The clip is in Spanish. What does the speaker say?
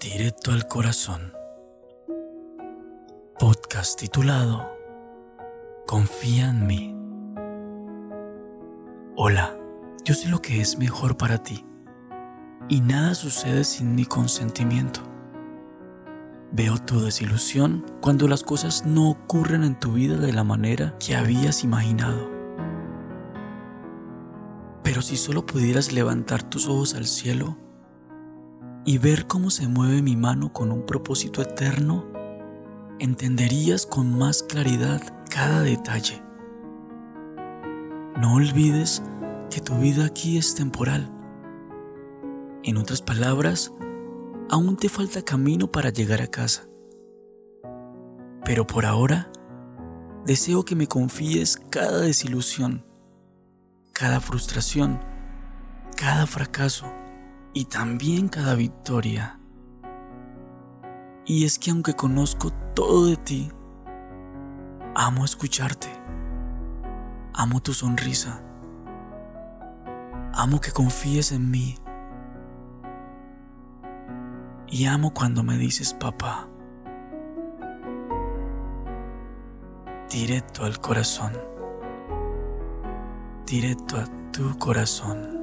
Directo al corazón. Podcast titulado Confía en mí. Hola, yo sé lo que es mejor para ti y nada sucede sin mi consentimiento. Veo tu desilusión cuando las cosas no ocurren en tu vida de la manera que habías imaginado. Pero si solo pudieras levantar tus ojos al cielo, y ver cómo se mueve mi mano con un propósito eterno, entenderías con más claridad cada detalle. No olvides que tu vida aquí es temporal. En otras palabras, aún te falta camino para llegar a casa. Pero por ahora, deseo que me confíes cada desilusión, cada frustración, cada fracaso y también cada victoria. Y es que aunque conozco todo de ti, amo escucharte, amo tu sonrisa, amo que confíes en mí y amo cuando me dices papá. Directo al corazón, directo a tu corazón.